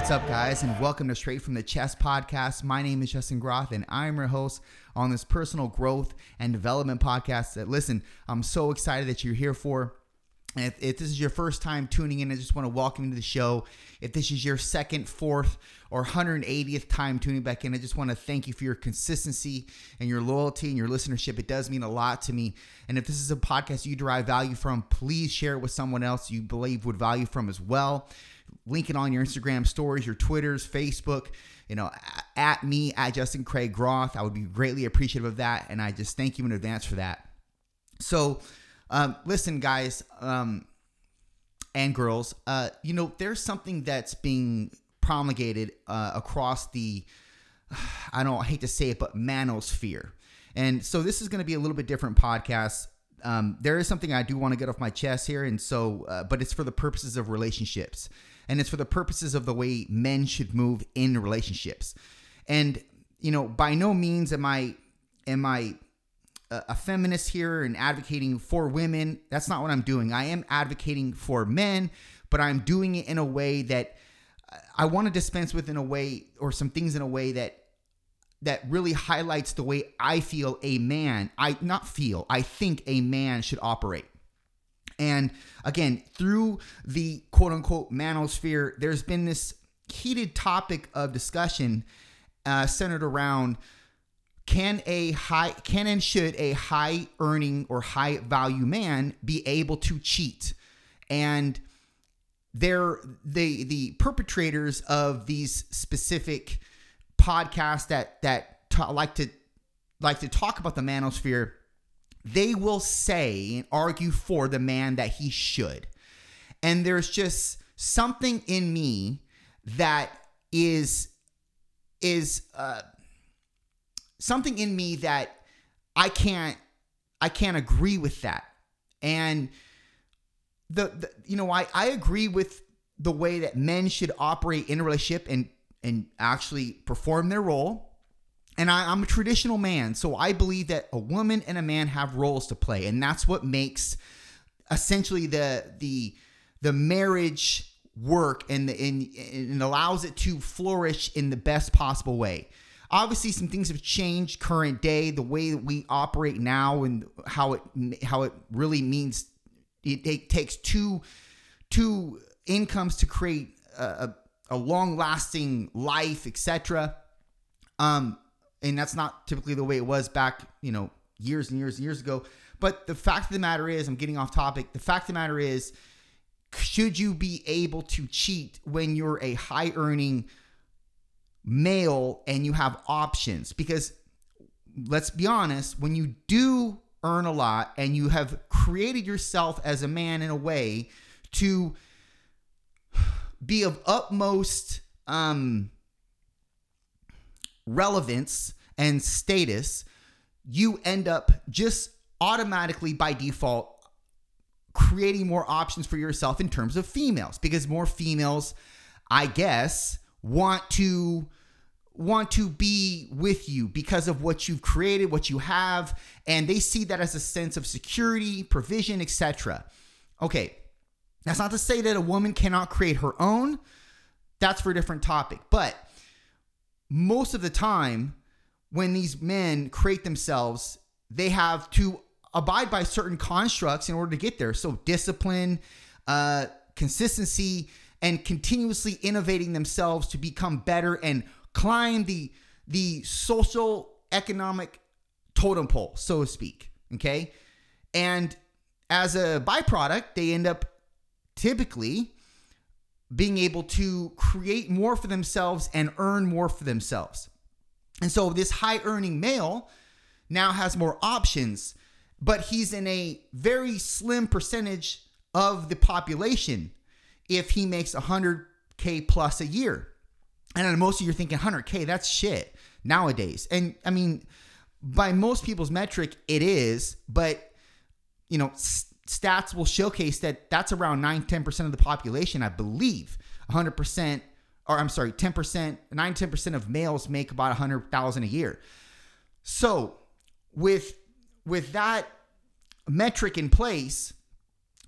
What's up, guys, and welcome to Straight from the Chest podcast. My name is Justin Groth, and I'm your host on this personal growth and development podcast. That listen, I'm so excited that you're here for. And if, if this is your first time tuning in, I just want to welcome you to the show. If this is your second, fourth, or 180th time tuning back in, I just want to thank you for your consistency and your loyalty and your listenership. It does mean a lot to me. And if this is a podcast you derive value from, please share it with someone else you believe would value from as well link it on your Instagram stories, your Twitters, Facebook, you know, at me, at Justin Craig Groth. I would be greatly appreciative of that. And I just thank you in advance for that. So, um, listen, guys um, and girls, uh, you know, there's something that's being promulgated uh, across the, I don't I hate to say it, but manosphere. And so this is going to be a little bit different podcast. Um, there is something I do want to get off my chest here, and so, uh, but it's for the purposes of relationships and it's for the purposes of the way men should move in relationships. And you know, by no means am I am I a feminist here and advocating for women. That's not what I'm doing. I am advocating for men, but I'm doing it in a way that I want to dispense with in a way or some things in a way that that really highlights the way I feel a man, I not feel, I think a man should operate. And again, through the quote unquote manosphere, there's been this heated topic of discussion uh, centered around can a high can and should a high earning or high value man be able to cheat? And they're the the perpetrators of these specific podcasts that that ta- like to like to talk about the manosphere they will say and argue for the man that he should. And there's just something in me that is is uh, something in me that I can't I can't agree with that. And the, the you know I I agree with the way that men should operate in a relationship and and actually perform their role and I, am a traditional man, so I believe that a woman and a man have roles to play, and that's what makes essentially the the the marriage work and the and, and allows it to flourish in the best possible way. Obviously, some things have changed current day, the way that we operate now, and how it how it really means it, it takes two two incomes to create a, a, a long lasting life, etc. Um, and that's not typically the way it was back, you know, years and years and years ago. But the fact of the matter is, I'm getting off topic. The fact of the matter is, should you be able to cheat when you're a high earning male and you have options? Because let's be honest, when you do earn a lot and you have created yourself as a man in a way to be of utmost um relevance and status, you end up just automatically by default creating more options for yourself in terms of females because more females I guess want to want to be with you because of what you've created, what you have, and they see that as a sense of security, provision, etc. Okay. That's not to say that a woman cannot create her own. That's for a different topic. But most of the time when these men create themselves, they have to abide by certain constructs in order to get there. So discipline, uh, consistency, and continuously innovating themselves to become better and climb the the social economic totem pole, so to speak. Okay, and as a byproduct, they end up typically being able to create more for themselves and earn more for themselves. And so this high earning male now has more options, but he's in a very slim percentage of the population if he makes 100K plus a year. And most of you are thinking 100K, that's shit nowadays. And I mean, by most people's metric, it is, but you know, s- stats will showcase that that's around 9 10% of the population, I believe. 100% or I'm sorry, 10%, 9 10% of males make about 100,000 a year. So, with with that metric in place,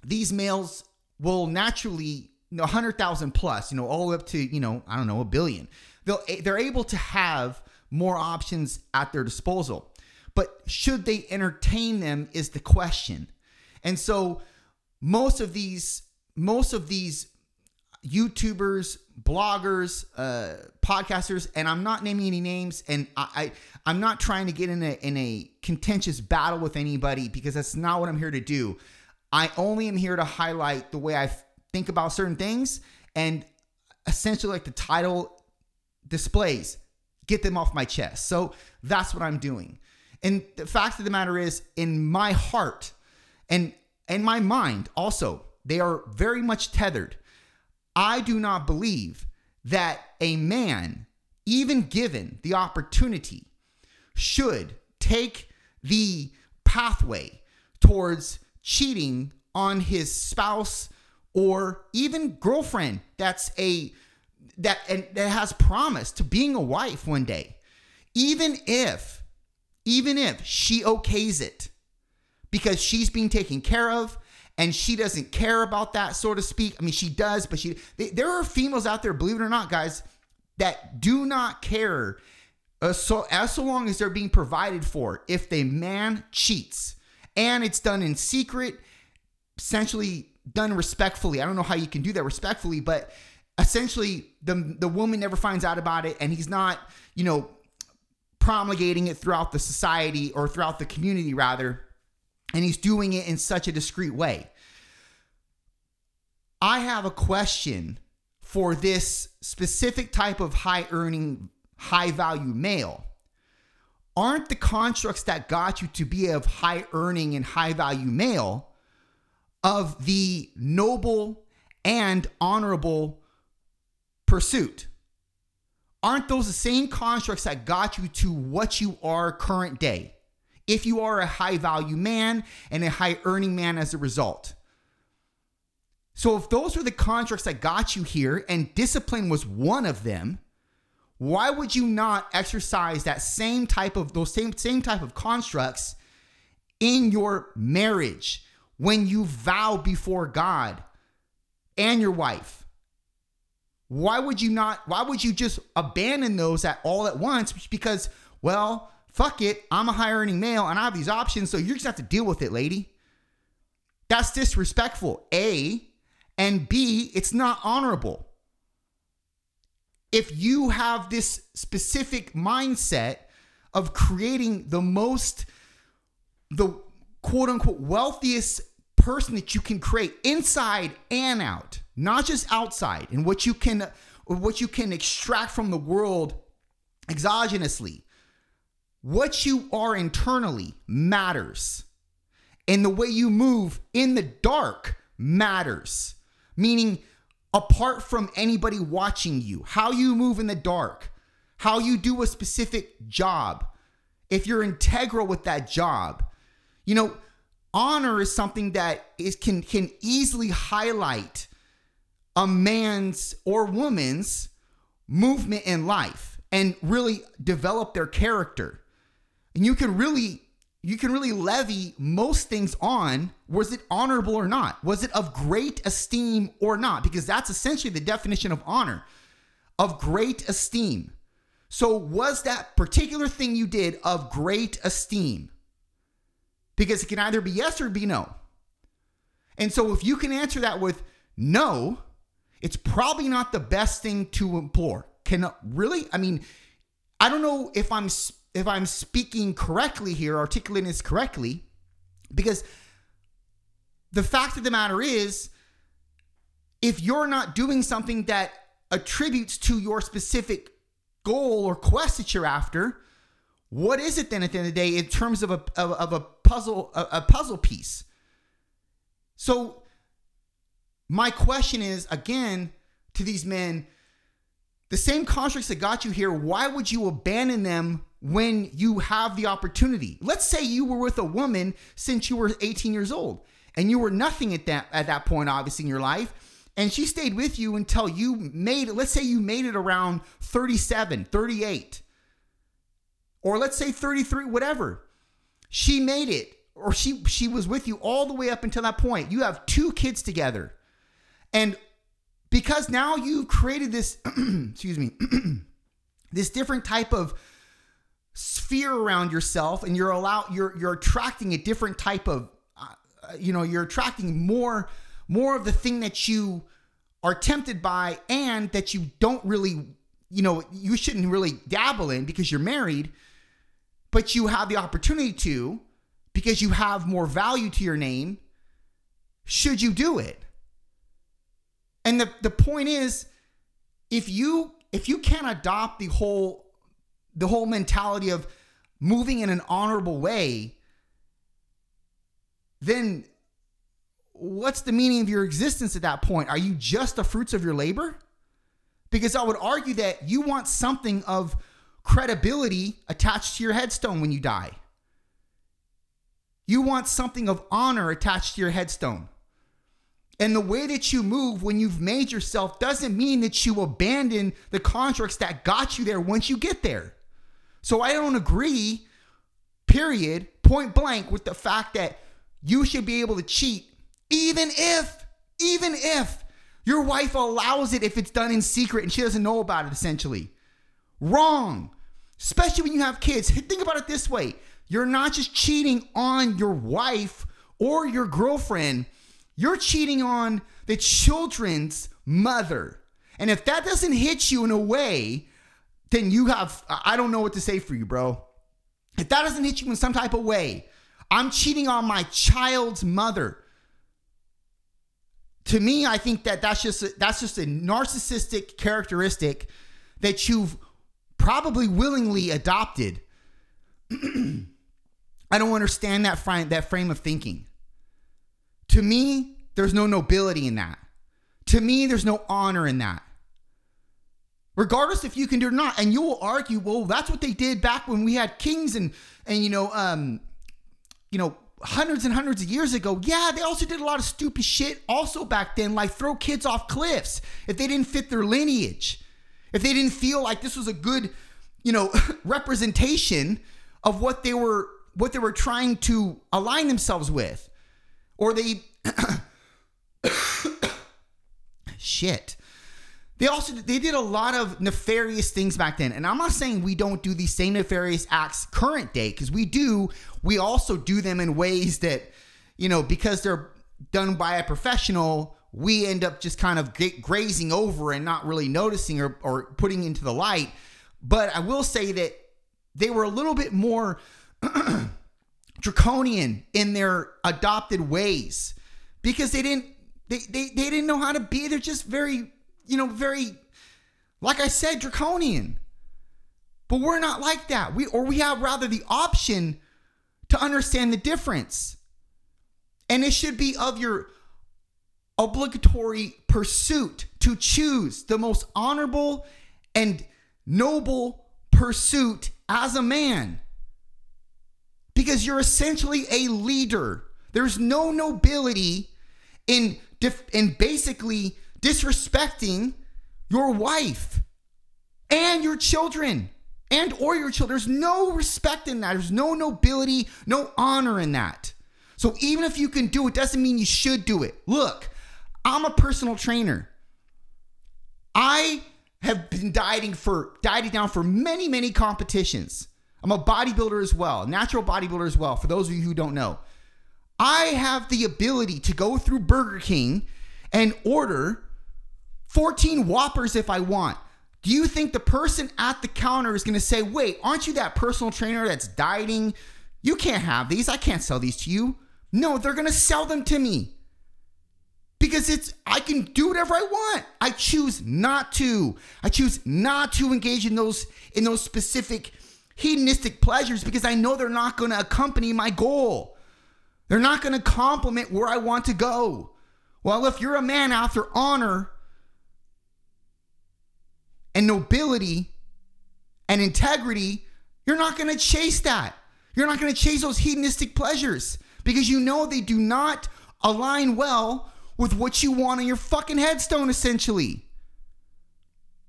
these males will naturally you know 100,000 plus, you know, all up to, you know, I don't know, a billion. They'll eh, they're able to have more options at their disposal. But should they entertain them is the question. And so most of these most of these YouTubers, bloggers, uh, podcasters, and I'm not naming any names, and I, I am not trying to get in a in a contentious battle with anybody because that's not what I'm here to do. I only am here to highlight the way I think about certain things, and essentially, like the title displays, get them off my chest. So that's what I'm doing. And the fact of the matter is, in my heart and in my mind, also, they are very much tethered. I do not believe that a man, even given the opportunity, should take the pathway towards cheating on his spouse or even girlfriend that's a that and that has promised to being a wife one day even if even if she okays it because she's being taken care of and she doesn't care about that so to speak. I mean she does but she they, there are females out there believe it or not guys that do not care uh, so as so long as they're being provided for. If the man cheats and it's done in secret essentially done respectfully. I don't know how you can do that respectfully but essentially the the woman never finds out about it and he's not you know promulgating it throughout the society or throughout the community rather and he's doing it in such a discreet way i have a question for this specific type of high earning high value male aren't the constructs that got you to be of high earning and high value male of the noble and honorable pursuit. Aren't those the same constructs that got you to what you are current day? If you are a high value man and a high earning man as a result. So, if those were the constructs that got you here and discipline was one of them, why would you not exercise that same type of those same same type of constructs in your marriage when you vow before God and your wife? Why would you not why would you just abandon those at all at once because well, fuck it, I'm a high earning male and I have these options so you just have to deal with it, lady. That's disrespectful. A and B, it's not honorable if you have this specific mindset of creating the most, the quote unquote wealthiest person that you can create inside and out, not just outside, and what you can what you can extract from the world exogenously. What you are internally matters. And the way you move in the dark matters. Meaning apart from anybody watching you, how you move in the dark, how you do a specific job, if you're integral with that job. You know, honor is something that is can can easily highlight a man's or woman's movement in life and really develop their character. And you can really you can really levy most things on was it honorable or not? Was it of great esteem or not? Because that's essentially the definition of honor of great esteem. So, was that particular thing you did of great esteem? Because it can either be yes or be no. And so, if you can answer that with no, it's probably not the best thing to implore. Can really? I mean, I don't know if I'm if I'm speaking correctly here, articulating this correctly, because the fact of the matter is, if you're not doing something that attributes to your specific goal or quest that you're after, what is it then at the end of the day in terms of a of, of a puzzle a, a puzzle piece? So my question is again to these men the same constructs that got you here, why would you abandon them when you have the opportunity? Let's say you were with a woman since you were 18 years old and you were nothing at that at that point obviously in your life and she stayed with you until you made let's say you made it around 37 38 or let's say 33 whatever she made it or she she was with you all the way up until that point you have two kids together and because now you've created this excuse me this different type of sphere around yourself and you're allowed you're you're attracting a different type of uh, you know you're attracting more more of the thing that you are tempted by and that you don't really you know you shouldn't really dabble in because you're married but you have the opportunity to because you have more value to your name should you do it and the, the point is, if you if you can't adopt the whole the whole mentality of moving in an honorable way, then what's the meaning of your existence at that point? Are you just the fruits of your labor? Because I would argue that you want something of credibility attached to your headstone when you die. You want something of honor attached to your headstone. And the way that you move when you've made yourself doesn't mean that you abandon the contracts that got you there once you get there. So I don't agree, period, point blank, with the fact that you should be able to cheat, even if, even if your wife allows it if it's done in secret and she doesn't know about it, essentially. Wrong. Especially when you have kids. Think about it this way you're not just cheating on your wife or your girlfriend you're cheating on the children's mother. And if that doesn't hit you in a way, then you have, I don't know what to say for you, bro. If that doesn't hit you in some type of way, I'm cheating on my child's mother. To me, I think that that's just a, that's just a narcissistic characteristic that you've probably willingly adopted. I don't understand that frame, that frame of thinking. To me, there's no nobility in that. To me, there's no honor in that. Regardless if you can do it or not. And you will argue, well, that's what they did back when we had kings and and you know, um, you know, hundreds and hundreds of years ago. Yeah, they also did a lot of stupid shit also back then, like throw kids off cliffs if they didn't fit their lineage. If they didn't feel like this was a good, you know, representation of what they were what they were trying to align themselves with or they shit. They also they did a lot of nefarious things back then. And I'm not saying we don't do these same nefarious acts current day cuz we do. We also do them in ways that you know, because they're done by a professional, we end up just kind of grazing over and not really noticing or, or putting into the light. But I will say that they were a little bit more draconian in their adopted ways because they didn't they, they, they didn't know how to be. They're just very you know very like i said draconian. But we're not like that. We or we have rather the option to understand the difference. And it should be of your obligatory pursuit to choose the most honorable and noble pursuit as a man because you're essentially a leader. There's no nobility in dif- in basically disrespecting your wife and your children and or your children. There's no respect in that. There's no nobility, no honor in that. So even if you can do it, doesn't mean you should do it. Look, I'm a personal trainer. I have been dieting for dieting down for many, many competitions. I'm a bodybuilder as well, natural bodybuilder as well, for those of you who don't know. I have the ability to go through Burger King and order 14 Whoppers if I want. Do you think the person at the counter is going to say, wait, aren't you that personal trainer that's dieting? You can't have these. I can't sell these to you. No, they're going to sell them to me because it's I can do whatever I want. I choose not to. I choose not to engage in those in those specific hedonistic pleasures because I know they're not going to accompany my goal. They're not going to complement where I want to go. Well, if you're a man after honor, and nobility and integrity, you're not going to chase that. You're not going to chase those hedonistic pleasures because you know they do not align well with what you want on your fucking headstone, essentially.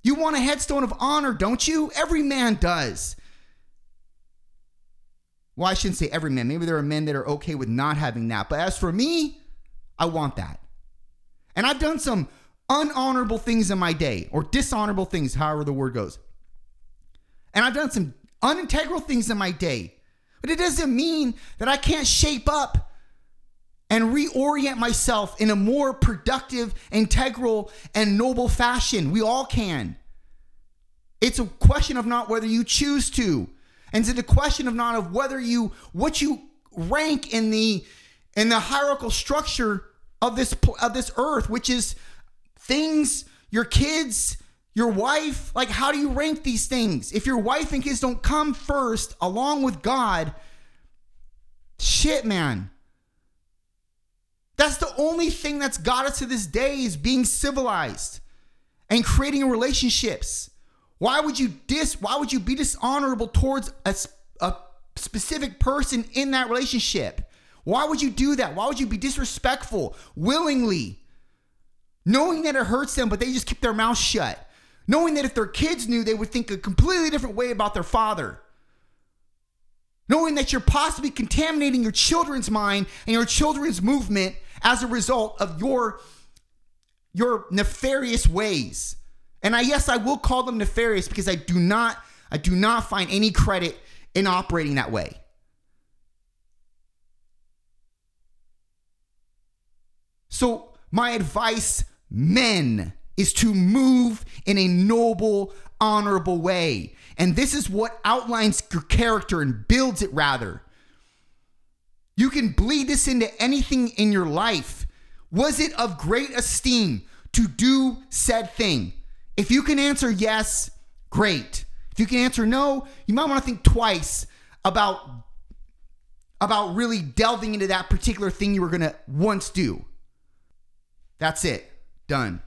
You want a headstone of honor, don't you? Every man does. Well, I shouldn't say every man. Maybe there are men that are okay with not having that. But as for me, I want that. And I've done some unhonorable things in my day, or dishonorable things, however the word goes. And I've done some unintegral things in my day. But it doesn't mean that I can't shape up and reorient myself in a more productive, integral, and noble fashion. We all can. It's a question of not whether you choose to. And it's a question of not of whether you what you rank in the in the hierarchical structure of this of this earth, which is things, your kids, your wife. Like, how do you rank these things? If your wife and kids don't come first along with God, shit, man. That's the only thing that's got us to this day is being civilized and creating relationships. Why would you dis? Why would you be dishonorable towards a, a specific person in that relationship? Why would you do that? Why would you be disrespectful willingly, knowing that it hurts them, but they just keep their mouth shut, knowing that if their kids knew, they would think a completely different way about their father, knowing that you're possibly contaminating your children's mind and your children's movement as a result of your your nefarious ways. And I yes, I will call them nefarious because I do not I do not find any credit in operating that way. So, my advice, men, is to move in a noble, honorable way. And this is what outlines your character and builds it rather. You can bleed this into anything in your life. Was it of great esteem to do said thing? If you can answer yes, great. If you can answer no, you might want to think twice about about really delving into that particular thing you were going to once do. That's it. Done.